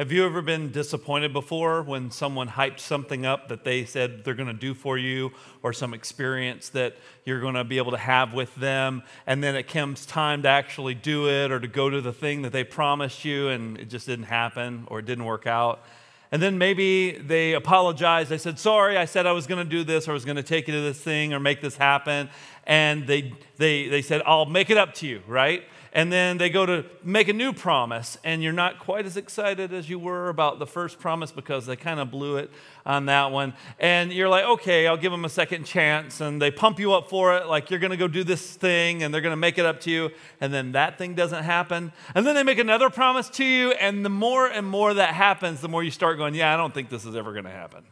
Have you ever been disappointed before when someone hyped something up that they said they're going to do for you or some experience that you're going to be able to have with them and then it comes time to actually do it or to go to the thing that they promised you and it just didn't happen or it didn't work out? And then maybe they apologized. They said, Sorry, I said I was going to do this or I was going to take you to this thing or make this happen. And they, they, they said, I'll make it up to you, right? And then they go to make a new promise, and you're not quite as excited as you were about the first promise because they kind of blew it on that one. And you're like, okay, I'll give them a second chance, and they pump you up for it, like you're going to go do this thing, and they're going to make it up to you, and then that thing doesn't happen. And then they make another promise to you, and the more and more that happens, the more you start going, yeah, I don't think this is ever going to happen.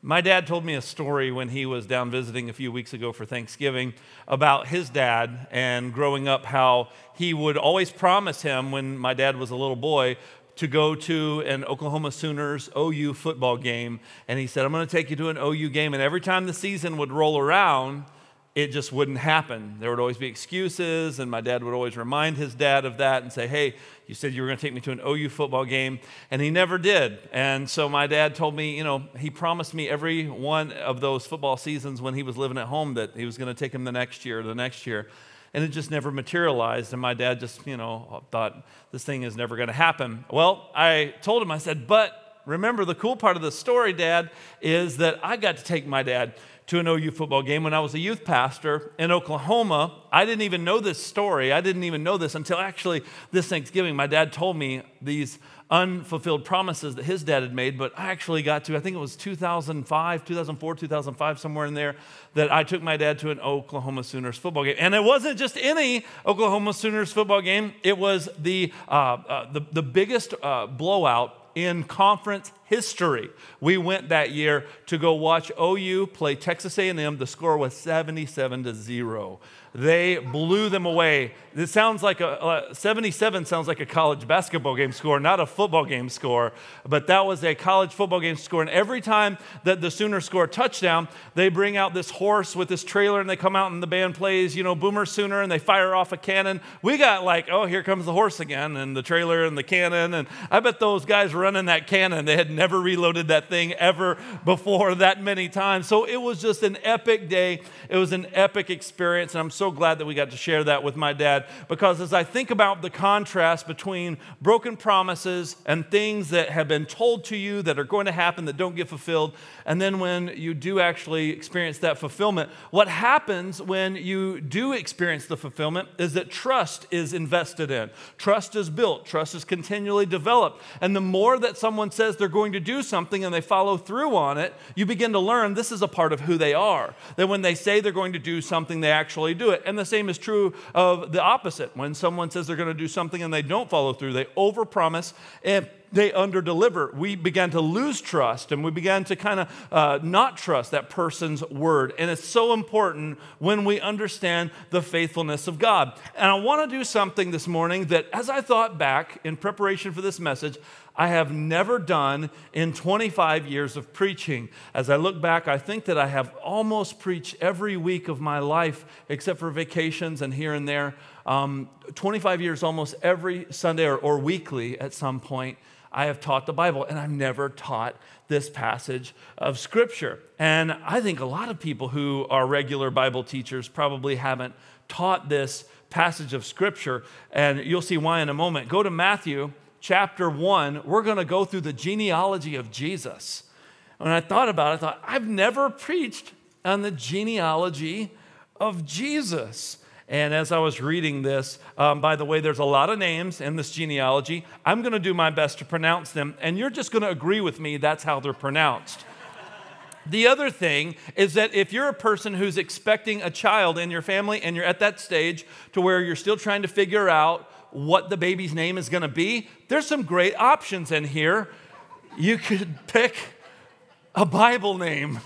My dad told me a story when he was down visiting a few weeks ago for Thanksgiving about his dad and growing up, how he would always promise him when my dad was a little boy to go to an Oklahoma Sooners OU football game. And he said, I'm going to take you to an OU game. And every time the season would roll around, it just wouldn't happen. There would always be excuses, and my dad would always remind his dad of that and say, Hey, you said you were going to take me to an OU football game, and he never did. And so my dad told me, you know, he promised me every one of those football seasons when he was living at home that he was going to take him the next year, the next year. And it just never materialized. And my dad just, you know, thought this thing is never going to happen. Well, I told him, I said, but remember the cool part of the story, Dad, is that I got to take my dad to an OU football game when I was a youth pastor in Oklahoma. I didn't even know this story. I didn't even know this until actually this Thanksgiving. My dad told me these unfulfilled promises that his dad had made, but I actually got to, I think it was 2005, 2004, 2005, somewhere in there, that I took my dad to an Oklahoma Sooners football game. And it wasn't just any Oklahoma Sooners football game, it was the, uh, uh, the, the biggest uh, blowout in conference history. We went that year to go watch OU play Texas A&M. The score was 77 to 0. They blew them away. It sounds like a uh, 77 sounds like a college basketball game score, not a football game score, but that was a college football game score. And every time that the Sooners score a touchdown, they bring out this horse with this trailer and they come out and the band plays, you know, Boomer Sooner and they fire off a cannon. We got like, oh, here comes the horse again and the trailer and the cannon. And I bet those guys running that cannon, they had never reloaded that thing ever before that many times. So it was just an epic day. It was an epic experience. And I'm so glad that we got to share that with my dad because as I think about the contrast between broken promises and things that have been told to you that are going to happen that don't get fulfilled, and then when you do actually experience that fulfillment, what happens when you do experience the fulfillment is that trust is invested in. Trust is built, trust is continually developed. And the more that someone says they're going to do something and they follow through on it, you begin to learn this is a part of who they are. That when they say they're going to do something, they actually do it. And the same is true of the opposite. When someone says they're going to do something and they don't follow through, they overpromise and they underdeliver. We began to lose trust and we began to kind of uh, not trust that person's word. And it's so important when we understand the faithfulness of God. And I want to do something this morning that, as I thought back in preparation for this message, I have never done in 25 years of preaching. As I look back, I think that I have almost preached every week of my life, except for vacations and here and there. Um, 25 years, almost every Sunday or, or weekly at some point, I have taught the Bible, and I've never taught this passage of Scripture. And I think a lot of people who are regular Bible teachers probably haven't taught this passage of Scripture, and you'll see why in a moment. Go to Matthew chapter 1, we're going to go through the genealogy of Jesus. When I thought about it, I thought, I've never preached on the genealogy of Jesus. And as I was reading this, um, by the way, there's a lot of names in this genealogy. I'm going to do my best to pronounce them, and you're just going to agree with me that's how they're pronounced. The other thing is that if you're a person who's expecting a child in your family and you're at that stage to where you're still trying to figure out what the baby's name is going to be, there's some great options in here. You could pick a Bible name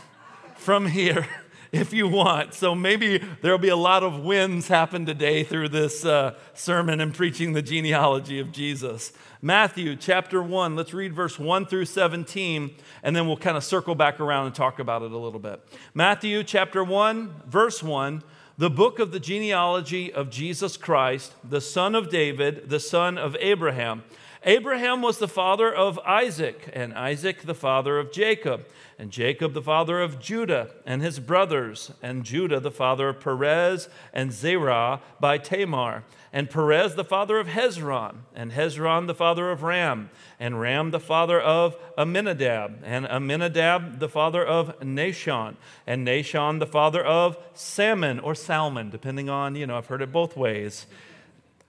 from here if you want. So maybe there'll be a lot of wins happen today through this uh, sermon and preaching the genealogy of Jesus. Matthew chapter 1, let's read verse 1 through 17, and then we'll kind of circle back around and talk about it a little bit. Matthew chapter 1, verse 1 the book of the genealogy of Jesus Christ, the son of David, the son of Abraham. Abraham was the father of Isaac, and Isaac the father of Jacob, and Jacob the father of Judah and his brothers, and Judah the father of Perez and Zerah by Tamar, and Perez the father of Hezron, and Hezron the father of Ram, and Ram the father of Amminadab, and Amminadab the father of Nahshon, and Nahshon the father of Salmon or Salmon, depending on, you know, I've heard it both ways.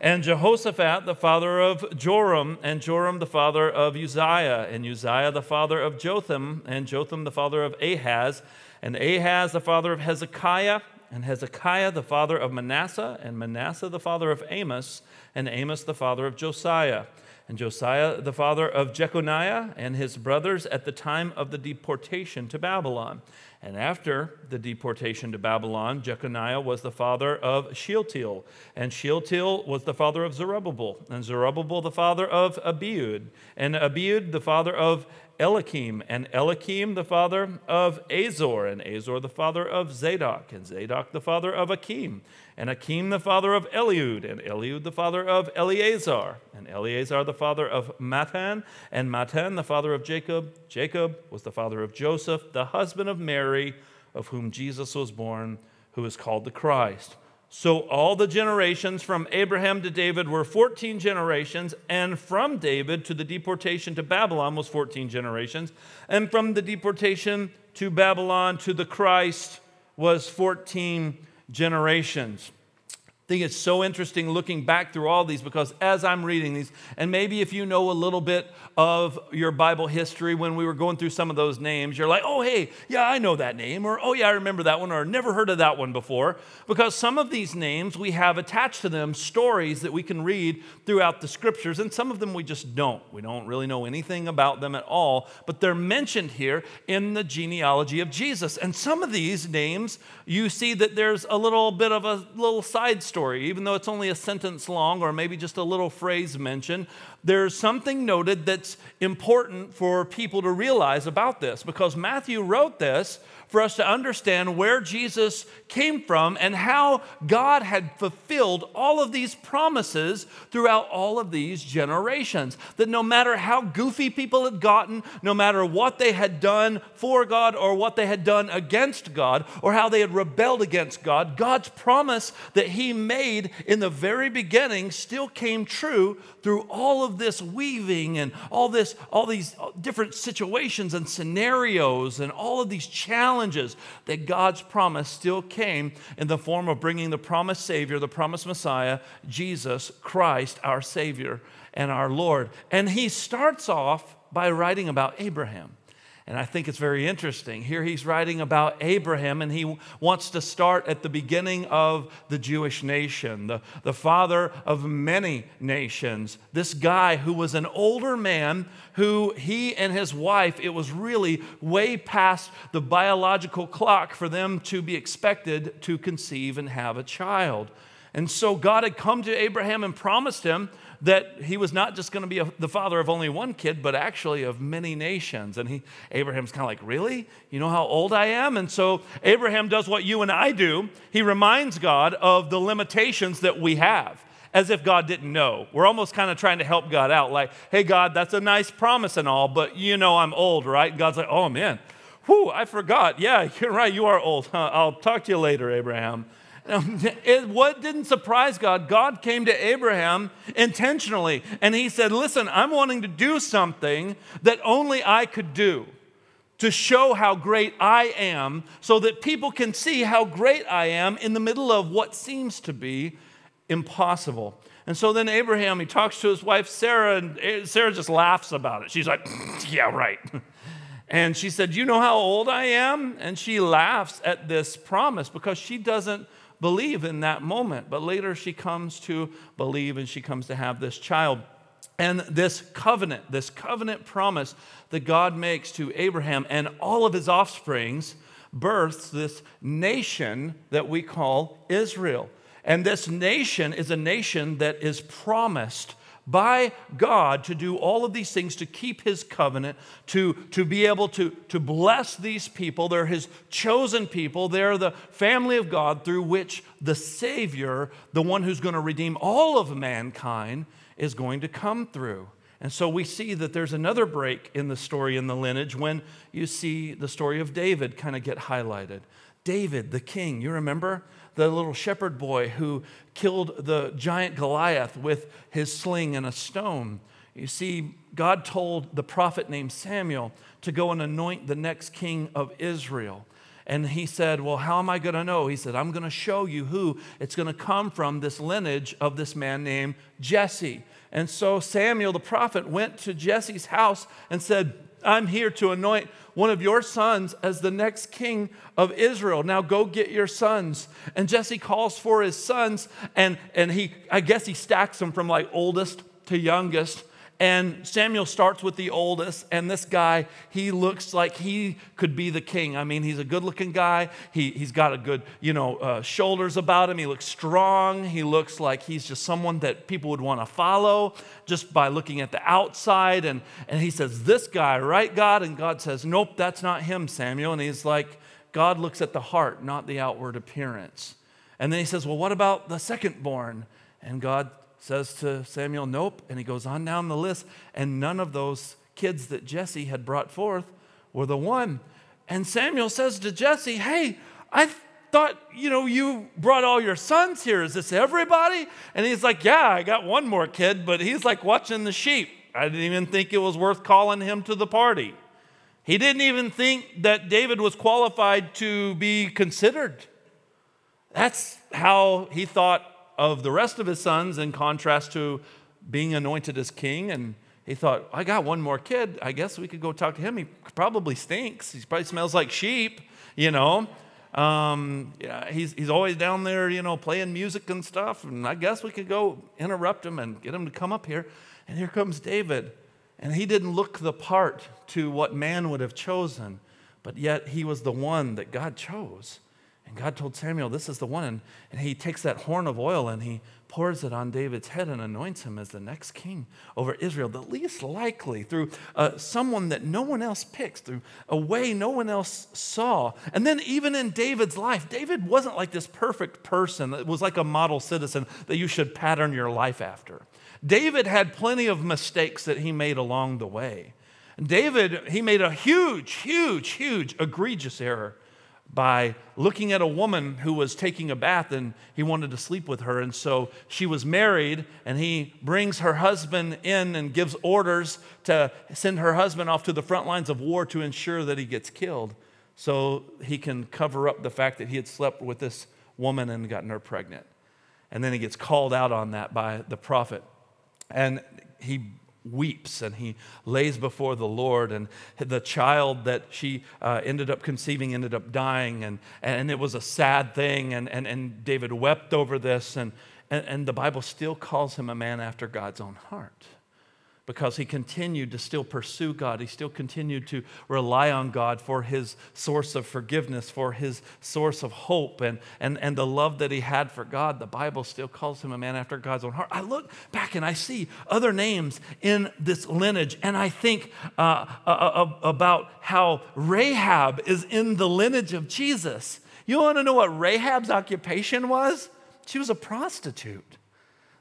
and Jehoshaphat the father of Joram, and Joram the father of Uzziah, and Uzziah the father of Jotham, and Jotham the father of Ahaz, and Ahaz the father of Hezekiah, and Hezekiah the father of Manasseh, and Manasseh the father of Amos, and Amos the father of Josiah, and Josiah the father of Jeconiah, and his brothers at the time of the deportation to Babylon. And after the deportation to Babylon, Jeconiah was the father of Shealtiel, and Shealtiel was the father of Zerubbabel, and Zerubbabel the father of Abiud, and Abiud the father of Eliakim, and Eliakim the father of Azor, and Azor the father of Zadok, and Zadok the father of Achim, and Achim the father of Eliud, and Eliud the father of Eleazar, and Eleazar the father of Matthan, and Matthan the father of Jacob. Jacob was the father of Joseph, the husband of Mary, of whom Jesus was born, who is called the Christ. So all the generations from Abraham to David were 14 generations, and from David to the deportation to Babylon was 14 generations, and from the deportation to Babylon to the Christ was 14 generations think it's so interesting looking back through all these because as I'm reading these, and maybe if you know a little bit of your Bible history when we were going through some of those names, you're like, oh, hey, yeah, I know that name, or oh, yeah, I remember that one, or never heard of that one before. Because some of these names we have attached to them stories that we can read throughout the scriptures, and some of them we just don't. We don't really know anything about them at all, but they're mentioned here in the genealogy of Jesus. And some of these names, you see that there's a little bit of a little side story story, even though it's only a sentence long or maybe just a little phrase mentioned, there's something noted that's important for people to realize about this because Matthew wrote this for us to understand where Jesus came from and how God had fulfilled all of these promises throughout all of these generations. That no matter how goofy people had gotten, no matter what they had done for God or what they had done against God or how they had rebelled against God, God's promise that He made in the very beginning still came true through all of this weaving and all this all these uh, different situations and scenarios and all of these challenges that God's promise still came in the form of bringing the promised savior the promised messiah Jesus Christ our savior and our Lord. And he starts off by writing about Abraham and I think it's very interesting. Here he's writing about Abraham, and he wants to start at the beginning of the Jewish nation, the, the father of many nations. This guy who was an older man, who he and his wife, it was really way past the biological clock for them to be expected to conceive and have a child. And so God had come to Abraham and promised him that he was not just going to be a, the father of only one kid, but actually of many nations. And he, Abraham's kind of like, Really? You know how old I am? And so Abraham does what you and I do. He reminds God of the limitations that we have as if God didn't know. We're almost kind of trying to help God out, like, hey, God, that's a nice promise and all, but you know I'm old, right? And God's like, oh man, whew, I forgot. Yeah, you're right, you are old. I'll talk to you later, Abraham. It, what didn't surprise God? God came to Abraham intentionally and he said, Listen, I'm wanting to do something that only I could do to show how great I am so that people can see how great I am in the middle of what seems to be impossible. And so then Abraham, he talks to his wife Sarah, and Sarah just laughs about it. She's like, Yeah, right. And she said, You know how old I am? And she laughs at this promise because she doesn't believe in that moment. But later she comes to believe and she comes to have this child. And this covenant, this covenant promise that God makes to Abraham and all of his offsprings births this nation that we call Israel. And this nation is a nation that is promised by God to do all of these things, to keep his covenant, to, to be able to, to bless these people. They're his chosen people. They're the family of God through which the Savior, the one who's going to redeem all of mankind, is going to come through. And so we see that there's another break in the story in the lineage when you see the story of David kind of get highlighted. David, the king, you remember? The little shepherd boy who killed the giant Goliath with his sling and a stone. You see, God told the prophet named Samuel to go and anoint the next king of Israel. And he said, Well, how am I going to know? He said, I'm going to show you who it's going to come from this lineage of this man named Jesse. And so Samuel the prophet went to Jesse's house and said, I'm here to anoint one of your sons as the next king of Israel. Now go get your sons. And Jesse calls for his sons, and, and he, I guess he stacks them from like oldest to youngest. And Samuel starts with the oldest, and this guy, he looks like he could be the king. I mean, he's a good looking guy. He, he's got a good, you know, uh, shoulders about him. He looks strong. He looks like he's just someone that people would want to follow just by looking at the outside. And, and he says, This guy, right, God? And God says, Nope, that's not him, Samuel. And he's like, God looks at the heart, not the outward appearance. And then he says, Well, what about the second born? And God says to Samuel, Nope. And he goes on down the list, and none of those kids that Jesse had brought forth were the one. And Samuel says to Jesse, Hey, I thought, you know, you brought all your sons here. Is this everybody? And he's like, Yeah, I got one more kid, but he's like watching the sheep. I didn't even think it was worth calling him to the party. He didn't even think that David was qualified to be considered. That's how he thought of the rest of his sons in contrast to being anointed as king. And he thought, I got one more kid. I guess we could go talk to him. He probably stinks. He probably smells like sheep, you know. Um, yeah, he's, he's always down there, you know, playing music and stuff. And I guess we could go interrupt him and get him to come up here. And here comes David. And he didn't look the part to what man would have chosen, but yet he was the one that God chose. And God told Samuel, This is the one. And, and he takes that horn of oil and he pours it on David's head and anoints him as the next king over Israel, the least likely, through uh, someone that no one else picks, through a way no one else saw. And then, even in David's life, David wasn't like this perfect person that was like a model citizen that you should pattern your life after. David had plenty of mistakes that he made along the way. David, he made a huge, huge, huge, egregious error by looking at a woman who was taking a bath and he wanted to sleep with her. And so she was married, and he brings her husband in and gives orders to send her husband off to the front lines of war to ensure that he gets killed so he can cover up the fact that he had slept with this woman and gotten her pregnant. And then he gets called out on that by the prophet. And he weeps and he lays before the Lord. And the child that she uh, ended up conceiving ended up dying. And, and it was a sad thing. And, and, and David wept over this. And, and, and the Bible still calls him a man after God's own heart because he continued to still pursue God. He still continued to rely on God for his source of forgiveness, for his source of hope, and, and, and the love that he had for God. The Bible still calls him a man after God's own heart. I look back and I see other names in this lineage, and I think uh, uh, uh, about how Rahab is in the lineage of Jesus. You want to know what Rahab's occupation was? She was a prostitute.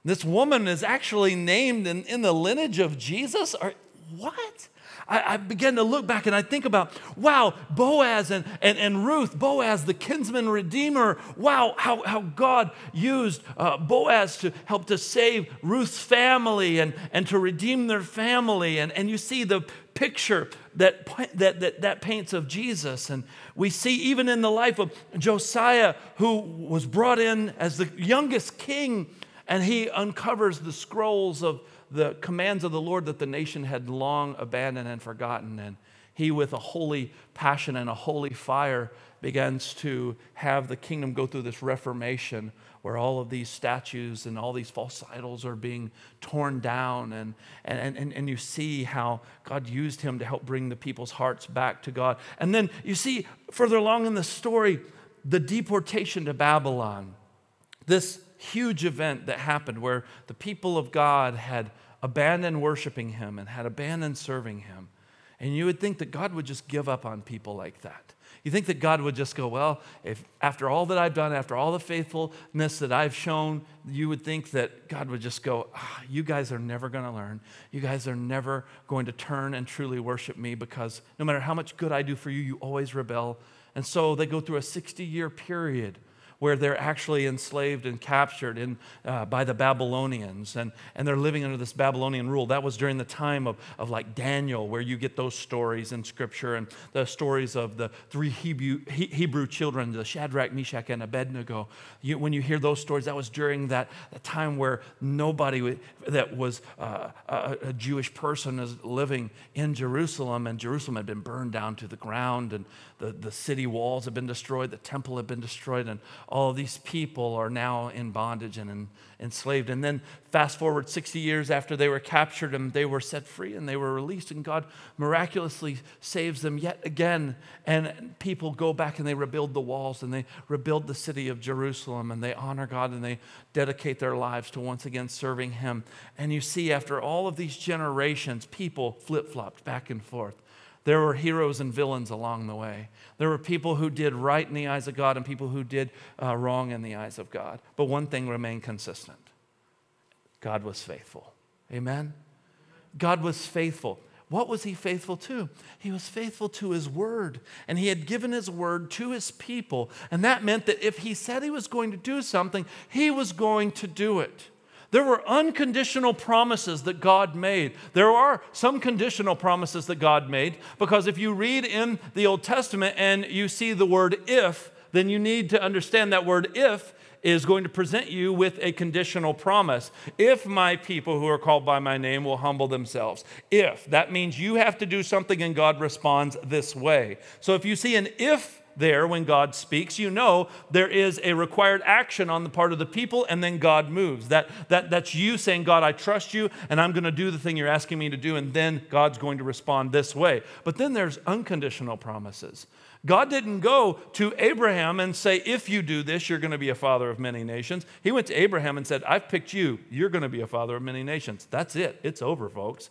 This woman is actually named in, in the lineage of Jesus? Or what? I, I began to look back and I think about, wow, Boaz and, and, and Ruth, Boaz, the kinsman redeemer. Wow, how, how God used uh, Boaz to help to save Ruth's family and, and to redeem their family. And, and you see the picture that, that, that, that paints of Jesus. And we see even in the life of Josiah, who was brought in as the youngest king and he uncovers the scrolls of the commands of the Lord that the nation had long abandoned and forgotten. And he, with a holy passion and a holy fire, begins to have the kingdom go through this reformation where all of these statues and all these false idols are being torn down. And, and, and, and you see how God used him to help bring the people's hearts back to God. And then you see further along in the story, the deportation to Babylon. This huge event that happened where the people of God had abandoned worshiping him and had abandoned serving him. And you would think that God would just give up on people like that. You think that God would just go, well, if after all that I've done, after all the faithfulness that I've shown, you would think that God would just go, ah, you guys are never going to learn. You guys are never going to turn and truly worship me because no matter how much good I do for you, you always rebel. And so they go through a 60 year period where they're actually enslaved and captured in, uh, by the Babylonians, and, and they're living under this Babylonian rule. That was during the time of, of like Daniel, where you get those stories in Scripture and the stories of the three Hebrew, Hebrew children, the Shadrach, Meshach, and Abednego. You, when you hear those stories, that was during that, that time where nobody that was uh, a, a Jewish person is living in Jerusalem, and Jerusalem had been burned down to the ground, and the, the city walls had been destroyed, the temple had been destroyed, and all these people are now in bondage and in, enslaved. And then fast forward 60 years after they were captured and they were set free and they were released, and God miraculously saves them yet again. And people go back and they rebuild the walls and they rebuild the city of Jerusalem and they honor God and they dedicate their lives to once again serving Him. And you see, after all of these generations, people flip flopped back and forth. There were heroes and villains along the way. There were people who did right in the eyes of God and people who did uh, wrong in the eyes of God. But one thing remained consistent God was faithful. Amen? God was faithful. What was he faithful to? He was faithful to his word. And he had given his word to his people. And that meant that if he said he was going to do something, he was going to do it. There were unconditional promises that God made. There are some conditional promises that God made because if you read in the Old Testament and you see the word if, then you need to understand that word if is going to present you with a conditional promise. If my people who are called by my name will humble themselves. If, that means you have to do something and God responds this way. So if you see an if there when God speaks, you know there is a required action on the part of the people, and then God moves. That, that, that's you saying, God, I trust you, and I'm going to do the thing you're asking me to do, and then God's going to respond this way. But then there's unconditional promises. God didn't go to Abraham and say, If you do this, you're going to be a father of many nations. He went to Abraham and said, I've picked you. You're going to be a father of many nations. That's it. It's over, folks.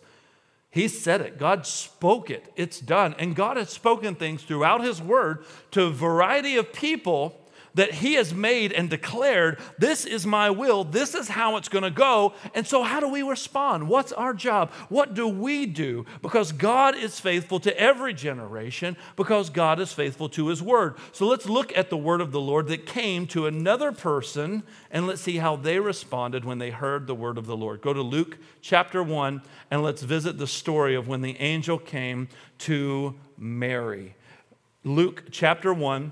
He said it. God spoke it. It's done. And God has spoken things throughout His Word to a variety of people that He has made and declared, This is my will, this is how it's going to go. And so, how do we respond? What's our job? What do we do? Because God is faithful to every generation, because God is faithful to His word. So, let's look at the word of the Lord that came to another person, and let's see how they responded when they heard the word of the Lord. Go to Luke chapter 1, and let's visit the story of when the angel came to Mary. Luke chapter 1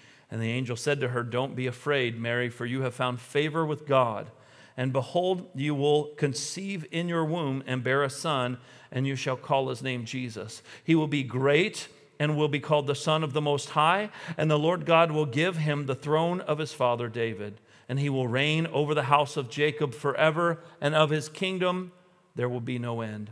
And the angel said to her, Don't be afraid, Mary, for you have found favor with God. And behold, you will conceive in your womb and bear a son, and you shall call his name Jesus. He will be great and will be called the Son of the Most High, and the Lord God will give him the throne of his father David. And he will reign over the house of Jacob forever, and of his kingdom there will be no end.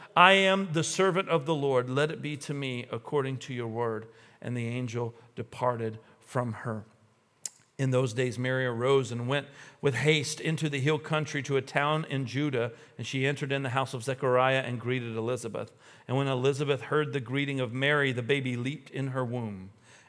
I am the servant of the Lord. Let it be to me according to your word. And the angel departed from her. In those days, Mary arose and went with haste into the hill country to a town in Judah, and she entered in the house of Zechariah and greeted Elizabeth. And when Elizabeth heard the greeting of Mary, the baby leaped in her womb.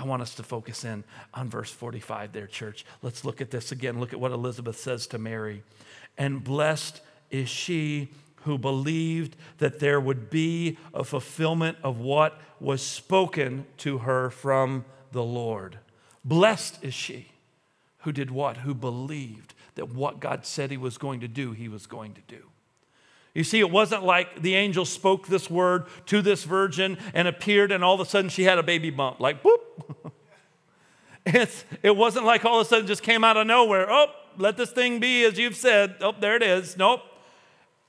I want us to focus in on verse 45 there, church. Let's look at this again. Look at what Elizabeth says to Mary. And blessed is she who believed that there would be a fulfillment of what was spoken to her from the Lord. Blessed is she who did what? Who believed that what God said he was going to do, he was going to do. You see, it wasn't like the angel spoke this word to this virgin and appeared, and all of a sudden she had a baby bump, like boop. it's, it wasn't like all of a sudden just came out of nowhere. Oh, let this thing be as you've said. Oh, there it is. Nope.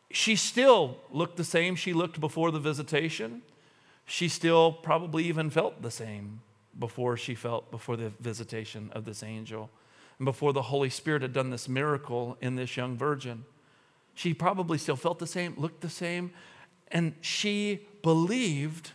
She still looked the same she looked before the visitation. She still probably even felt the same before she felt before the visitation of this angel and before the Holy Spirit had done this miracle in this young virgin. She probably still felt the same, looked the same, and she believed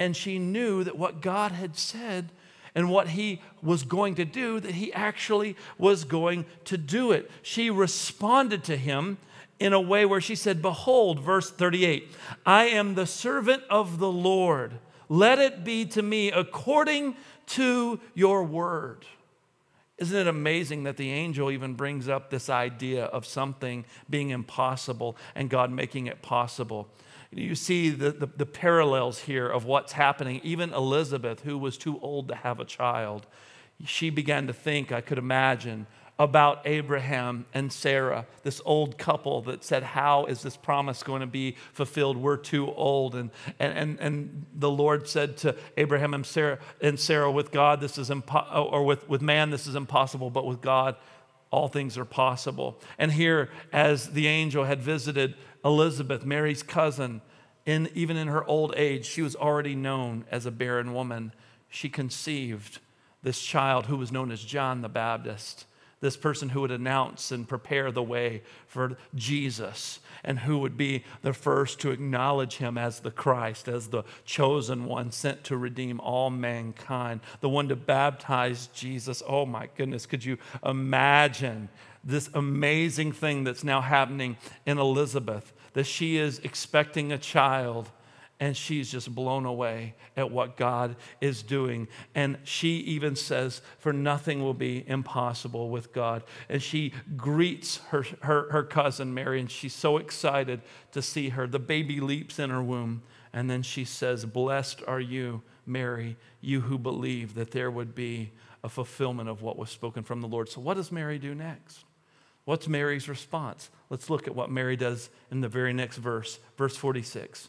and she knew that what God had said and what he was going to do, that he actually was going to do it. She responded to him in a way where she said, Behold, verse 38, I am the servant of the Lord. Let it be to me according to your word. Isn't it amazing that the angel even brings up this idea of something being impossible and God making it possible? You see the, the, the, parallels here of what's happening. Even Elizabeth, who was too old to have a child, she began to think, I could imagine, about Abraham and Sarah, this old couple that said, How is this promise going to be fulfilled? We're too old. And, and, and, and the Lord said to Abraham and Sarah, and Sarah with God, this is impo- or with, with man, this is impossible, but with God, all things are possible. And here, as the angel had visited Elizabeth, Mary's cousin, in, even in her old age, she was already known as a barren woman. She conceived this child who was known as John the Baptist this person who would announce and prepare the way for Jesus and who would be the first to acknowledge him as the Christ, as the chosen one sent to redeem all mankind, the one to baptize Jesus. Oh my goodness, could you imagine this amazing thing that's now happening in Elizabeth? That she is expecting a child and she's just blown away at what God is doing. And she even says, For nothing will be impossible with God. And she greets her, her, her cousin Mary, and she's so excited to see her. The baby leaps in her womb, and then she says, Blessed are you, Mary, you who believe that there would be a fulfillment of what was spoken from the Lord. So, what does Mary do next? What's Mary's response? Let's look at what Mary does in the very next verse, verse 46.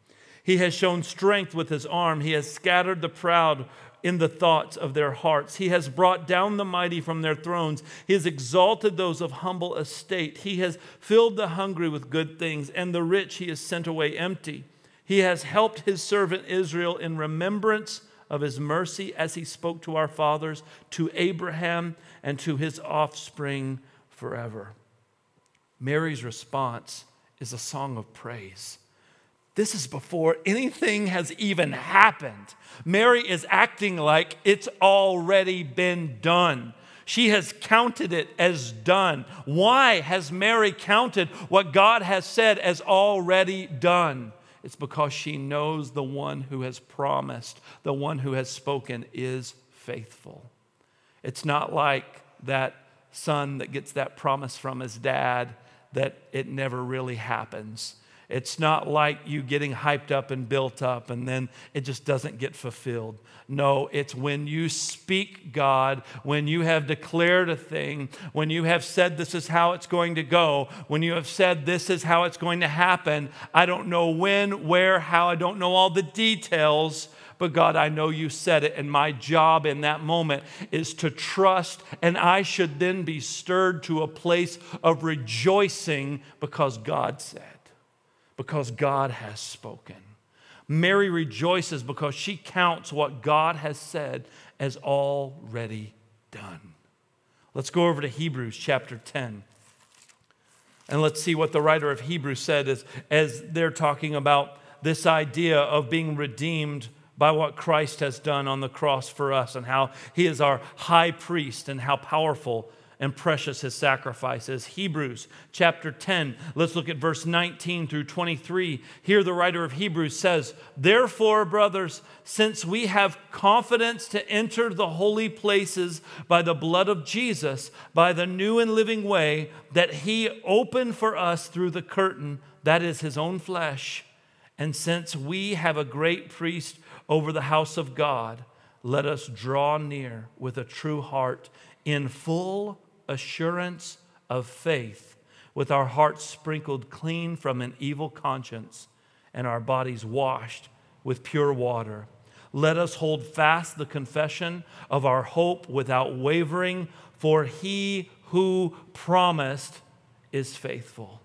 He has shown strength with his arm. He has scattered the proud in the thoughts of their hearts. He has brought down the mighty from their thrones. He has exalted those of humble estate. He has filled the hungry with good things, and the rich he has sent away empty. He has helped his servant Israel in remembrance of his mercy as he spoke to our fathers, to Abraham, and to his offspring forever. Mary's response is a song of praise. This is before anything has even happened. Mary is acting like it's already been done. She has counted it as done. Why has Mary counted what God has said as already done? It's because she knows the one who has promised, the one who has spoken is faithful. It's not like that son that gets that promise from his dad that it never really happens. It's not like you getting hyped up and built up and then it just doesn't get fulfilled. No, it's when you speak God, when you have declared a thing, when you have said this is how it's going to go, when you have said this is how it's going to happen. I don't know when, where, how, I don't know all the details but God, I know you said it, and my job in that moment is to trust, and I should then be stirred to a place of rejoicing because God said, because God has spoken. Mary rejoices because she counts what God has said as already done. Let's go over to Hebrews chapter 10. And let's see what the writer of Hebrews said as, as they're talking about this idea of being redeemed by what Christ has done on the cross for us and how he is our high priest and how powerful and precious his sacrifice. Hebrews chapter 10, let's look at verse 19 through 23. Here, the writer of Hebrews says, Therefore, brothers, since we have confidence to enter the holy places by the blood of Jesus, by the new and living way that he opened for us through the curtain, that is his own flesh. And since we have a great priest over the house of God, let us draw near with a true heart in full assurance of faith, with our hearts sprinkled clean from an evil conscience and our bodies washed with pure water. Let us hold fast the confession of our hope without wavering, for he who promised is faithful.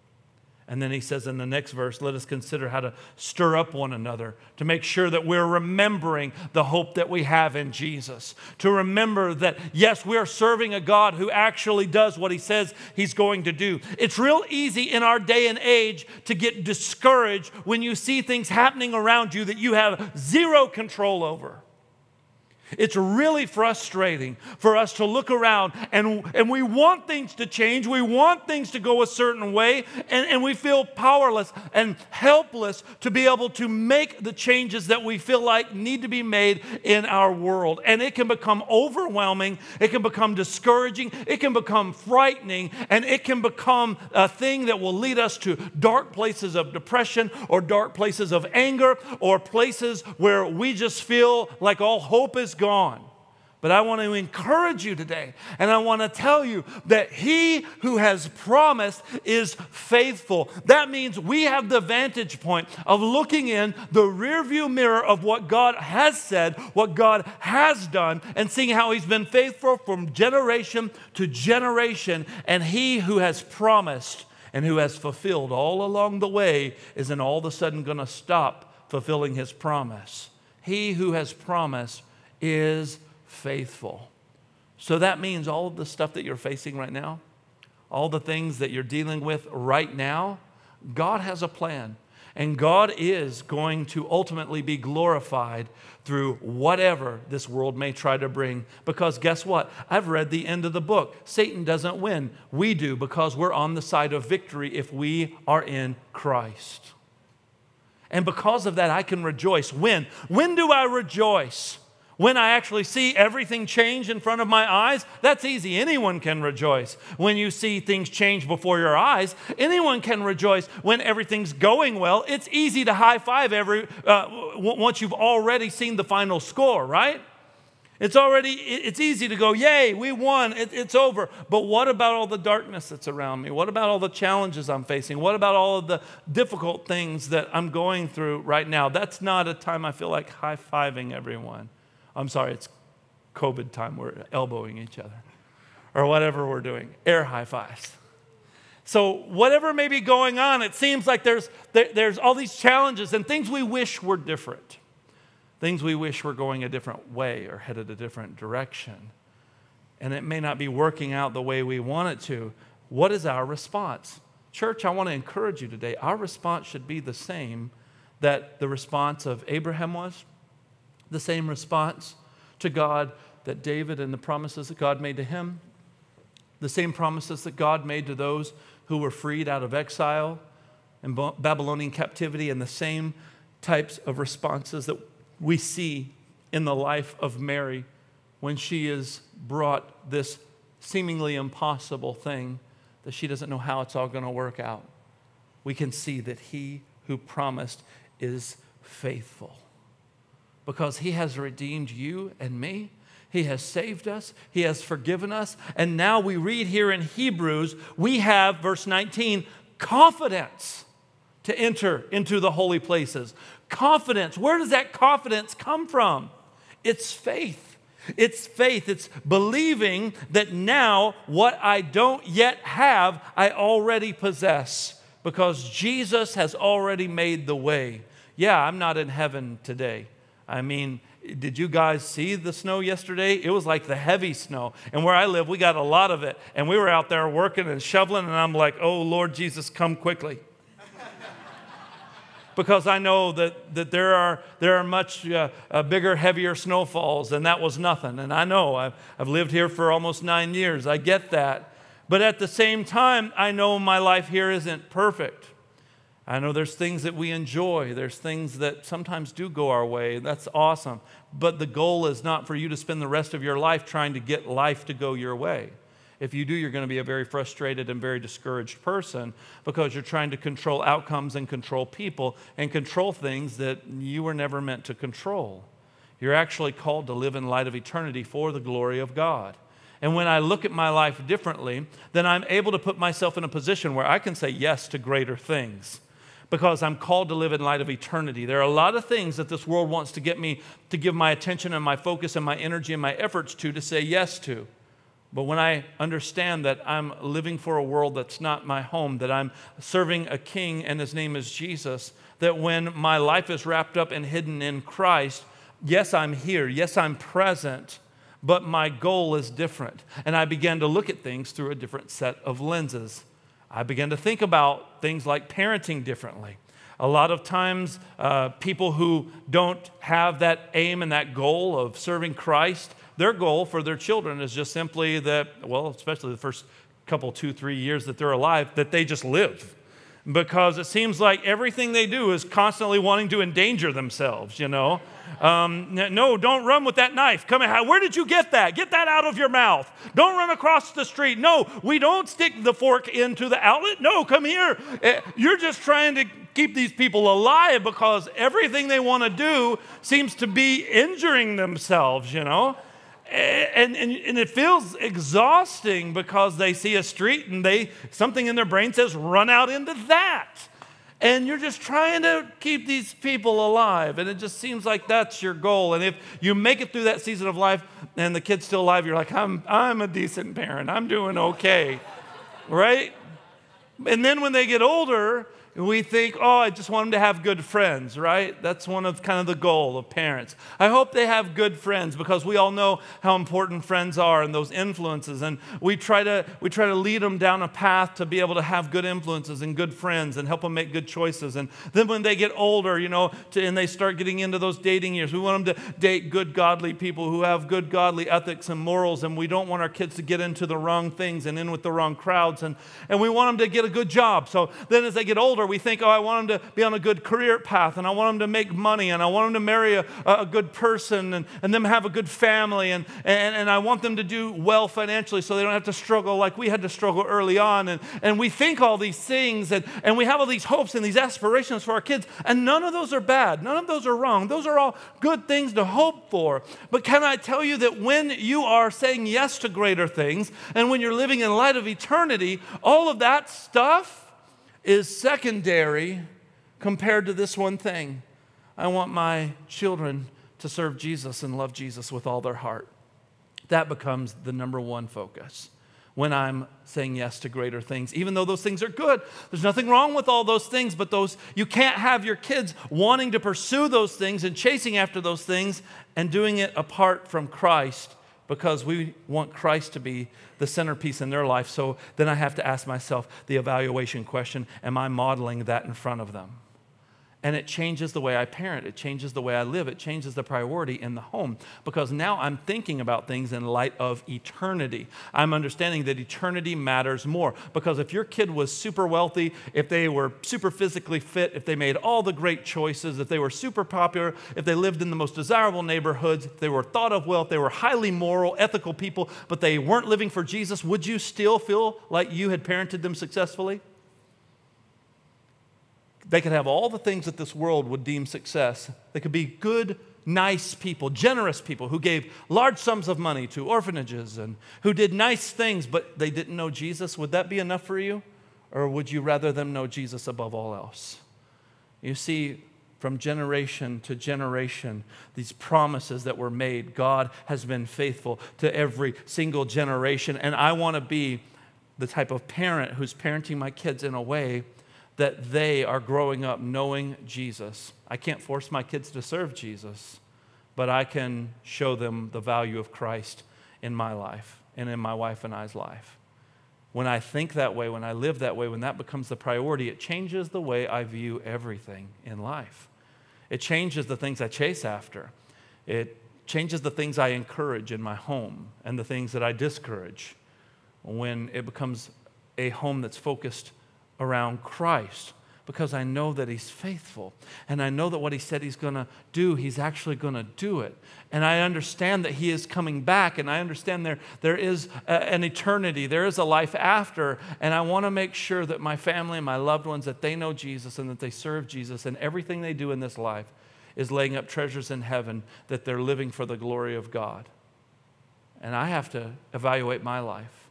And then he says in the next verse, let us consider how to stir up one another to make sure that we're remembering the hope that we have in Jesus. To remember that, yes, we are serving a God who actually does what he says he's going to do. It's real easy in our day and age to get discouraged when you see things happening around you that you have zero control over. It's really frustrating for us to look around and, and we want things to change. We want things to go a certain way, and, and we feel powerless and helpless to be able to make the changes that we feel like need to be made in our world. And it can become overwhelming, it can become discouraging, it can become frightening, and it can become a thing that will lead us to dark places of depression or dark places of anger or places where we just feel like all hope is gone. But I want to encourage you today, and I want to tell you that he who has promised is faithful. That means we have the vantage point of looking in the rearview mirror of what God has said, what God has done, and seeing how he's been faithful from generation to generation. And he who has promised and who has fulfilled all along the way isn't all of a sudden going to stop fulfilling his promise. He who has promised is faithful. So that means all of the stuff that you're facing right now, all the things that you're dealing with right now, God has a plan. And God is going to ultimately be glorified through whatever this world may try to bring. Because guess what? I've read the end of the book. Satan doesn't win. We do because we're on the side of victory if we are in Christ. And because of that, I can rejoice. When? When do I rejoice? When I actually see everything change in front of my eyes, that's easy. Anyone can rejoice. When you see things change before your eyes, anyone can rejoice. When everything's going well, it's easy to high five every uh, once you've already seen the final score, right? It's already it's easy to go, "Yay, we won. It, it's over." But what about all the darkness that's around me? What about all the challenges I'm facing? What about all of the difficult things that I'm going through right now? That's not a time I feel like high-fiving everyone. I'm sorry, it's COVID time. We're elbowing each other or whatever we're doing, air high fives. So, whatever may be going on, it seems like there's, there, there's all these challenges and things we wish were different. Things we wish were going a different way or headed a different direction. And it may not be working out the way we want it to. What is our response? Church, I want to encourage you today. Our response should be the same that the response of Abraham was, the same response to God that David and the promises that God made to him, the same promises that God made to those who were freed out of exile and Babylonian captivity, and the same types of responses that we see in the life of Mary when she is brought this seemingly impossible thing that she doesn't know how it's all going to work out. We can see that he who promised is faithful because he has redeemed you and me. He has saved us, He has forgiven us. And now we read here in Hebrews, we have, verse 19, confidence to enter into the holy places. Confidence. Where does that confidence come from? It's faith. It's faith. It's believing that now what I don't yet have, I already possess because Jesus has already made the way. Yeah, I'm not in heaven today. I mean, did you guys see the snow yesterday? It was like the heavy snow. And where I live, we got a lot of it. And we were out there working and shoveling, and I'm like, oh, Lord Jesus, come quickly. because I know that, that there, are, there are much uh, uh, bigger, heavier snowfalls, and that was nothing. And I know I've, I've lived here for almost nine years. I get that. But at the same time, I know my life here isn't perfect. I know there's things that we enjoy. There's things that sometimes do go our way. That's awesome. But the goal is not for you to spend the rest of your life trying to get life to go your way. If you do, you're going to be a very frustrated and very discouraged person because you're trying to control outcomes and control people and control things that you were never meant to control. You're actually called to live in light of eternity for the glory of God. And when I look at my life differently, then I'm able to put myself in a position where I can say yes to greater things because I'm called to live in light of eternity. There are a lot of things that this world wants to get me to give my attention and my focus and my energy and my efforts to, to say yes to. But when I understand that I'm living for a world that's not my home, that I'm serving a king and his name is Jesus, that when my life is wrapped up and hidden in Christ, yes, I'm here, yes, I'm present, but my goal is different. And I began to look at things through a different set of lenses. I began to think about things like parenting differently. A lot of times, uh, people who don't have that aim and that goal of serving Christ, their goal for their children is just simply that, well, especially the first couple, two, three years that they're alive, that they just live. Because it seems like everything they do is constantly wanting to endanger themselves, you know? Um, no, don't run with that knife. Come here. Where did you get that? Get that out of your mouth. Don't run across the street. No, we don't stick the fork into the outlet. No, come here. Eh, you're just trying to keep these people alive because everything they want to do seems to be injuring themselves, you know? Eh, and, and, and it feels exhausting because they see a street and they something in their brain says run out into that and you're just trying to keep these people alive. And it just seems like that's your goal. And if you make it through that season of life and the kid's still alive, you're like, I'm, I'm a decent parent. I'm doing okay. right? And then when they get older, we think, oh, I just want them to have good friends, right? That's one of kind of the goal of parents. I hope they have good friends because we all know how important friends are and those influences. And we try to, we try to lead them down a path to be able to have good influences and good friends and help them make good choices. And then when they get older, you know, to, and they start getting into those dating years, we want them to date good, godly people who have good, godly ethics and morals. And we don't want our kids to get into the wrong things and in with the wrong crowds. And, and we want them to get a good job. So then as they get older, we think, oh, I want them to be on a good career path and I want them to make money and I want them to marry a, a good person and, and them have a good family and, and, and I want them to do well financially so they don't have to struggle like we had to struggle early on. And, and we think all these things and, and we have all these hopes and these aspirations for our kids, and none of those are bad. None of those are wrong. Those are all good things to hope for. But can I tell you that when you are saying yes to greater things and when you're living in light of eternity, all of that stuff is secondary compared to this one thing. I want my children to serve Jesus and love Jesus with all their heart. That becomes the number one focus when I'm saying yes to greater things, even though those things are good. There's nothing wrong with all those things, but those you can't have your kids wanting to pursue those things and chasing after those things and doing it apart from Christ because we want Christ to be the centerpiece in their life. So then I have to ask myself the evaluation question Am I modeling that in front of them? And it changes the way I parent, it changes the way I live, it changes the priority in the home because now I'm thinking about things in light of eternity. I'm understanding that eternity matters more because if your kid was super wealthy, if they were super physically fit, if they made all the great choices, if they were super popular, if they lived in the most desirable neighborhoods, if they were thought of well, if they were highly moral, ethical people, but they weren't living for Jesus, would you still feel like you had parented them successfully? They could have all the things that this world would deem success. They could be good, nice people, generous people who gave large sums of money to orphanages and who did nice things, but they didn't know Jesus. Would that be enough for you? Or would you rather them know Jesus above all else? You see, from generation to generation, these promises that were made, God has been faithful to every single generation. And I want to be the type of parent who's parenting my kids in a way that they are growing up knowing Jesus. I can't force my kids to serve Jesus, but I can show them the value of Christ in my life and in my wife and I's life. When I think that way, when I live that way, when that becomes the priority, it changes the way I view everything in life. It changes the things I chase after. It changes the things I encourage in my home and the things that I discourage when it becomes a home that's focused around Christ because I know that He's faithful. And I know that what He said He's going to do, He's actually going to do it. And I understand that He is coming back. And I understand there, there is a, an eternity, there is a life after. And I want to make sure that my family and my loved ones, that they know Jesus and that they serve Jesus. And everything they do in this life is laying up treasures in heaven, that they're living for the glory of God. And I have to evaluate my life.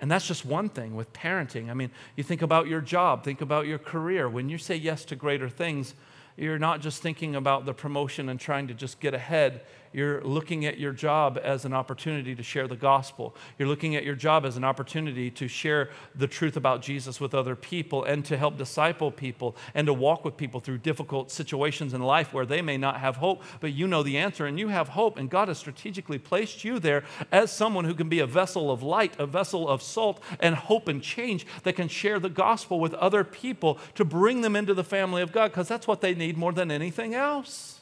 And that's just one thing with parenting. I mean, you think about your job, think about your career. When you say yes to greater things, you're not just thinking about the promotion and trying to just get ahead. You're looking at your job as an opportunity to share the gospel. You're looking at your job as an opportunity to share the truth about Jesus with other people and to help disciple people and to walk with people through difficult situations in life where they may not have hope, but you know the answer and you have hope. And God has strategically placed you there as someone who can be a vessel of light, a vessel of salt and hope and change that can share the gospel with other people to bring them into the family of God because that's what they need more than anything else.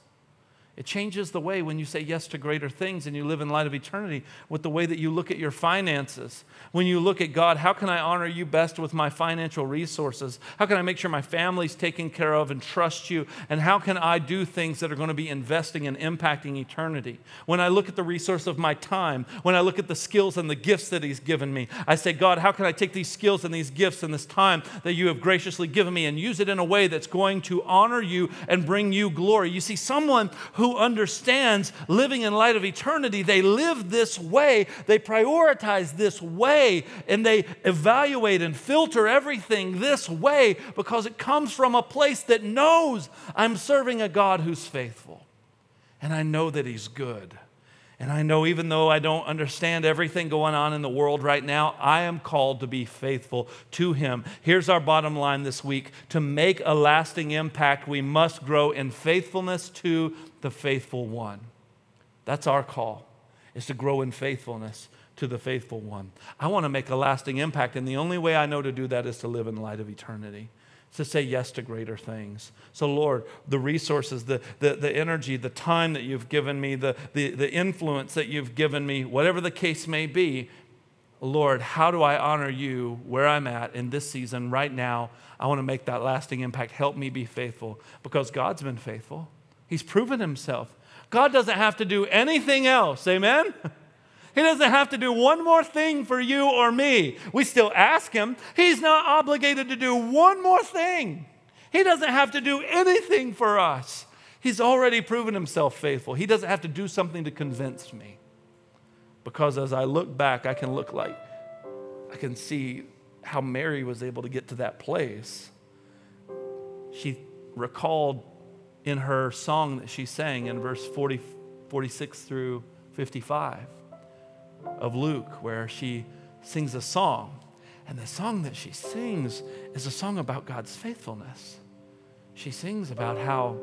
It changes the way when you say yes to greater things and you live in light of eternity with the way that you look at your finances. When you look at God, how can I honor you best with my financial resources? How can I make sure my family's taken care of and trust you? And how can I do things that are going to be investing and impacting eternity? When I look at the resource of my time, when I look at the skills and the gifts that He's given me, I say, God, how can I take these skills and these gifts and this time that you have graciously given me and use it in a way that's going to honor you and bring you glory? You see, someone who who understands living in light of eternity, they live this way, they prioritize this way, and they evaluate and filter everything this way because it comes from a place that knows I'm serving a God who's faithful. And I know that He's good. And I know even though I don't understand everything going on in the world right now, I am called to be faithful to Him. Here's our bottom line this week to make a lasting impact, we must grow in faithfulness to the faithful one. That's our call, is to grow in faithfulness to the faithful one. I want to make a lasting impact, and the only way I know to do that is to live in the light of eternity to say yes to greater things. So, Lord, the resources, the, the, the energy, the time that you've given me, the, the, the influence that you've given me, whatever the case may be, Lord, how do I honor you where I'm at in this season right now? I want to make that lasting impact. Help me be faithful because God's been faithful. He's proven himself. God doesn't have to do anything else. Amen? He doesn't have to do one more thing for you or me. We still ask Him. He's not obligated to do one more thing. He doesn't have to do anything for us. He's already proven Himself faithful. He doesn't have to do something to convince me. Because as I look back, I can look like, I can see how Mary was able to get to that place. She recalled in her song that she sang in verse 40, 46 through 55 of Luke, where she sings a song. And the song that she sings is a song about God's faithfulness. She sings about how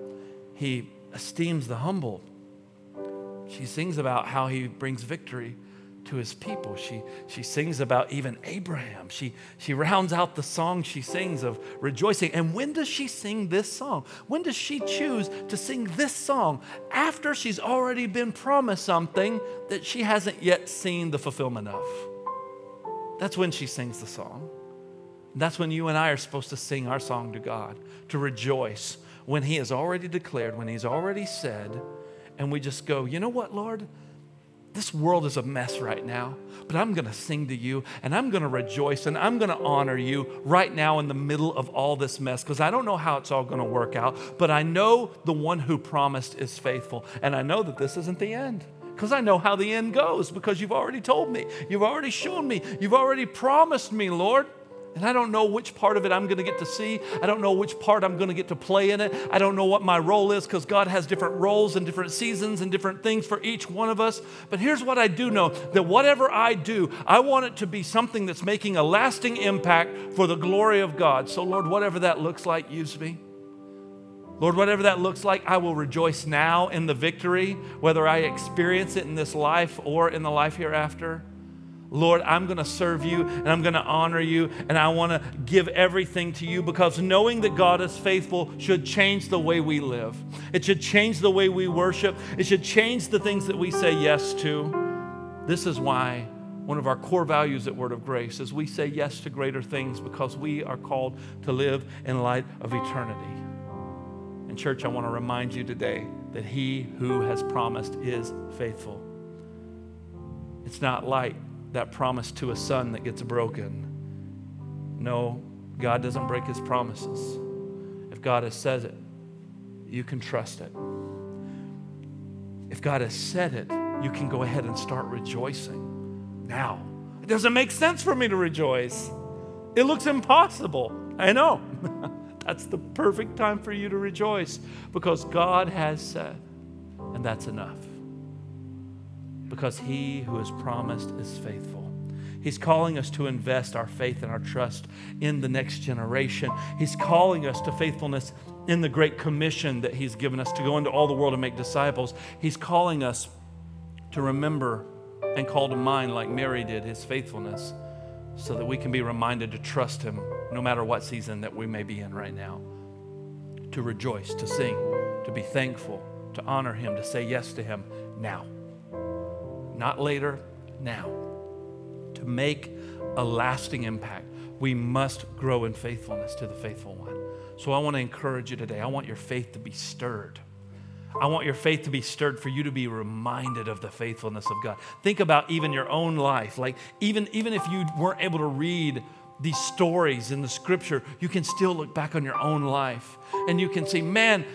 he esteems the humble. She sings about how he brings victory to his people. She, she sings about even Abraham. She, she rounds out the song she sings of rejoicing. And when does she sing this song? When does she choose to sing this song after she's already been promised something that she hasn't yet seen the fulfillment of? That's when she sings the song. That's when you and I are supposed to sing our song to God, to rejoice when He has already declared, when He's already said, and we just go, you know what, Lord? This world is a mess right now, but I'm going to sing to you and I'm going to rejoice and I'm going to honor you right now in the middle of all this mess because I don't know how it's all going to work out, but I know the one who promised is faithful. And I know that this isn't the end because I know how the end goes because you've already told me, you've already shown me, you've already promised me, Lord. And I don't know which part of it I'm going to get to see. I don't know which part I'm going to get to play in it. I don't know what my role is because God has different roles and different seasons and different things for each one of us. But here's what I do know that whatever I do, I want it to be something that's making a lasting impact for the glory of God. So, Lord, whatever that looks like, use me. Lord, whatever that looks like, I will rejoice now in the victory, whether I experience it in this life or in the life hereafter. Lord, I'm going to serve you and I'm going to honor you and I want to give everything to you because knowing that God is faithful should change the way we live. It should change the way we worship. It should change the things that we say yes to. This is why one of our core values at Word of Grace is we say yes to greater things because we are called to live in light of eternity. And, church, I want to remind you today that He who has promised is faithful. It's not light that promise to a son that gets broken. No, God doesn't break his promises. If God has said it, you can trust it. If God has said it, you can go ahead and start rejoicing now. It doesn't make sense for me to rejoice. It looks impossible. I know. that's the perfect time for you to rejoice because God has said, and that's enough because he who has promised is faithful. He's calling us to invest our faith and our trust in the next generation. He's calling us to faithfulness in the great commission that He's given us to go into all the world and make disciples. He's calling us to remember and call to mind, like Mary did, His faithfulness, so that we can be reminded to trust Him no matter what season that we may be in right now. To rejoice, to sing, to be thankful, to honor Him, to say yes to Him now not later, now. To make a lasting impact, we must grow in faithfulness to the faithful one. So I want to encourage you today. I want your faith to be stirred. I want your faith to be stirred for you to be reminded of the faithfulness of God. Think about even your own life. Like, even, even if you weren't able to read these stories in the scripture, you can still look back on your own life and you can say, man,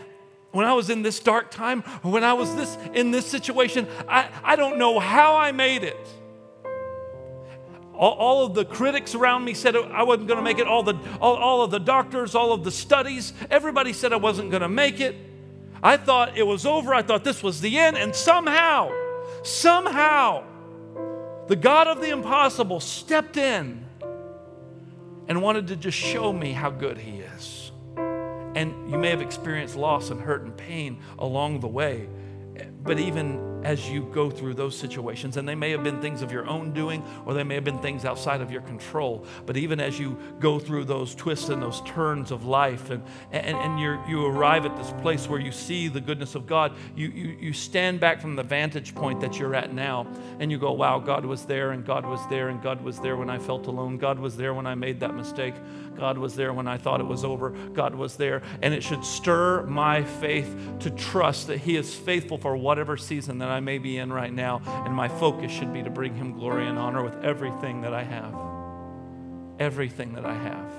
when I was in this dark time, or when I was this in this situation, I, I don't know how I made it. All, all of the critics around me said I wasn't going to make it. All, the, all, all of the doctors, all of the studies, everybody said I wasn't going to make it. I thought it was over. I thought this was the end. And somehow, somehow, the God of the impossible stepped in and wanted to just show me how good He is. And you may have experienced loss and hurt and pain along the way. But even as you go through those situations. And they may have been things of your own doing, or they may have been things outside of your control. But even as you go through those twists and those turns of life, and, and, and you you arrive at this place where you see the goodness of God, you, you, you stand back from the vantage point that you're at now, and you go, wow, God was there, and God was there, and God was there when I felt alone. God was there when I made that mistake. God was there when I thought it was over. God was there. And it should stir my faith to trust that He is faithful for whatever season that I may be in right now. And my focus should be to bring Him glory and honor with everything that I have. Everything that I have.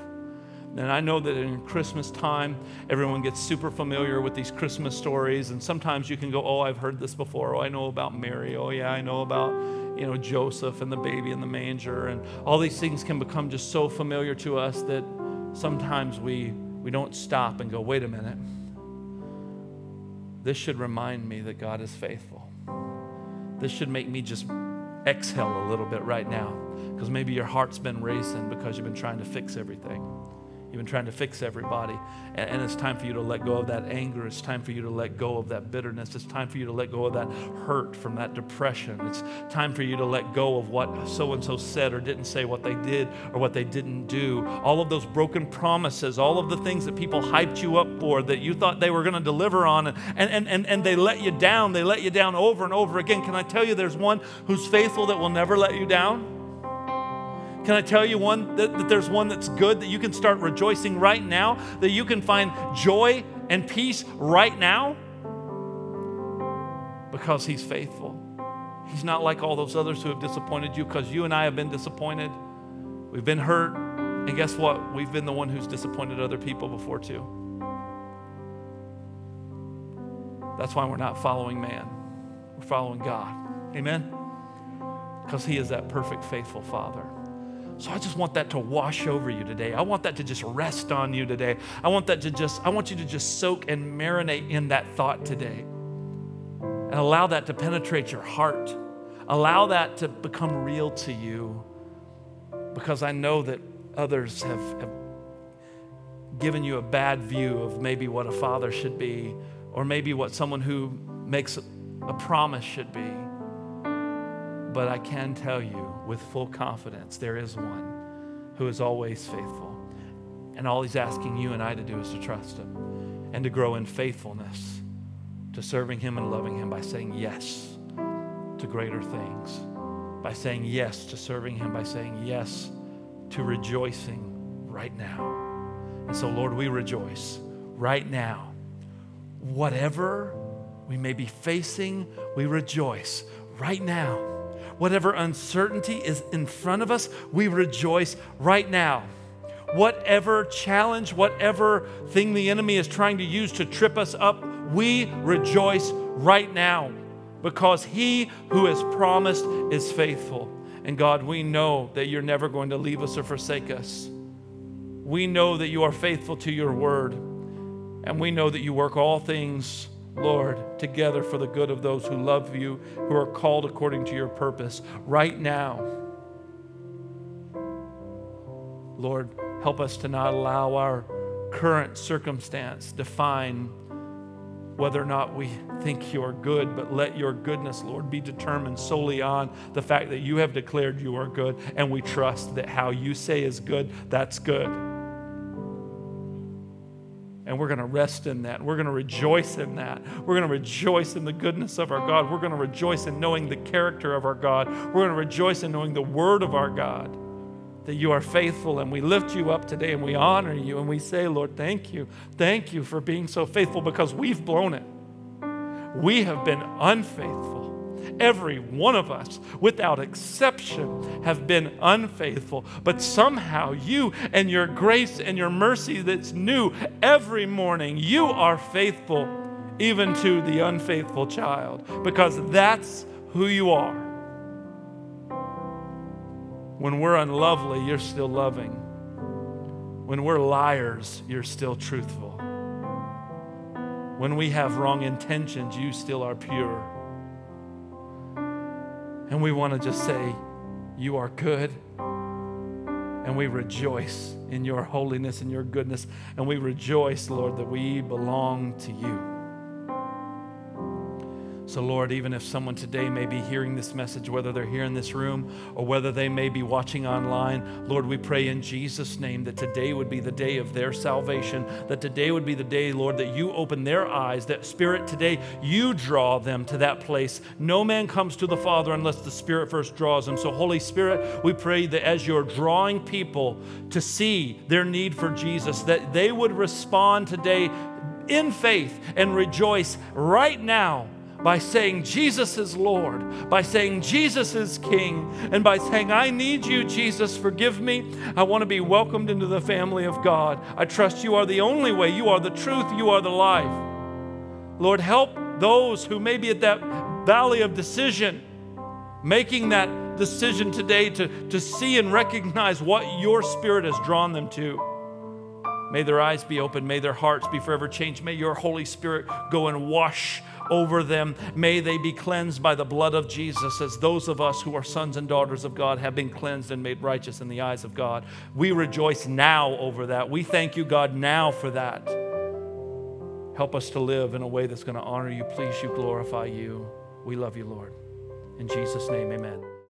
And I know that in Christmas time, everyone gets super familiar with these Christmas stories. And sometimes you can go, Oh, I've heard this before. Oh, I know about Mary. Oh, yeah, I know about, you know, Joseph and the baby in the manger. And all these things can become just so familiar to us that sometimes we, we don't stop and go, Wait a minute. This should remind me that God is faithful. This should make me just exhale a little bit right now because maybe your heart's been racing because you've been trying to fix everything. You've been trying to fix everybody. And, and, it's time for you to let go of that anger. It's time for you to let go of that bitterness. It's time for you to let go of that hurt from that depression. It's time for you to let go of what so and so said or didn't say, what they did or what they didn't do. All of those broken promises, all of the things that people hyped you up for that you thought they were going to deliver on, and, and, and, and they let you down. They let you down over and over again. Can I tell you there's one who's faithful that will never let you down? Can I tell you one that, that, there's one that's good that you can start rejoicing right now, that you can find joy and peace right now? Because he's faithful. He's not like all those others who have disappointed you because you and I have been disappointed. We've been hurt. And guess what? We've been the one who's disappointed other people before, too. That's why we're not following man, we're following God. Amen? Because He is that perfect, faithful Father. So I just want that to wash over you today. I want that to just rest on you today. I want that to just, I want you to just soak and marinate in that thought today. And allow that to penetrate your heart. Allow that to become real to you. Because I know that others have, have given you a bad view of maybe what a father should be, or maybe what someone who makes a promise should be. But I can tell you with full confidence there is one who is always faithful. And all he's asking you and I to do is to trust him and to grow in faithfulness to serving him and loving him by saying yes to greater things, by saying yes to serving him, by saying yes to rejoicing right now. And so, Lord, we rejoice right now. Whatever we may be facing, we rejoice right now. Whatever uncertainty is in front of us, we rejoice right now. Whatever challenge, whatever thing the enemy is trying to use to trip us up, we rejoice right now because he who has promised is faithful. And God, we know that you're never going to leave us or forsake us. We know that you are faithful to your word. And we know that you work all things, Lord, together for the good of those who love you, who are called according to your purpose. Right now, Lord, help us to not allow our current circumstance define whether or not we think you are good, but let your goodness, Lord, be determined solely on the fact that you have declared you are good, and we trust that how you say is good, that's good. And we're going to rest in that. We're going to rejoice in that. We're going to rejoice in the goodness of our God. We're going to rejoice in knowing the character of our God. We're going to rejoice in knowing the word of our God that you are faithful and we lift you up today and we honor you and we say, Lord, thank you. Thank you for being so faithful because we've blown it. We have been unfaithful. Every one of us, without exception, have been unfaithful. But somehow you and your grace and your mercy that's new every morning, you are faithful even to the unfaithful child because that's who you are. When we're unlovely, you're still loving. When we're liars, you're still truthful. When we have wrong intentions, you still are pure. And we want to just say, You are good. And we rejoice in your holiness and your goodness. And we rejoice, Lord, that we belong to you. So, Lord, even if someone today may be hearing this message, whether they're here in this room or whether they may be watching online, Lord, we pray in Jesus' name that today would be the day of their salvation, that today would be the day, Lord, that you open their eyes, that Spirit, today you draw them to that place. No man comes to the Father unless the Spirit first draws them. So, Holy Spirit, we pray that as you're drawing people to see their need for Jesus, that they would respond today in faith and rejoice right now by saying Jesus is Lord, by saying Jesus is King, and by saying, I need you, Jesus, forgive me. I want to be welcomed into the family of God. I trust you are the only way, you are the truth, you are the life. Lord, help those who may be at that valley of decision, making that decision today to, to see and recognize what your Spirit has drawn them to. May their eyes be open. May their hearts be forever changed. May your Holy Spirit go and wash over them. May they be cleansed by the blood of Jesus, as those of us who are sons and daughters of God have been cleansed and made righteous in the eyes of God. We rejoice now over that. We thank you, God, now for that. Help us to live in a way that's going to honor you, please you, glorify you. We love you, Lord. In Jesus' name, amen.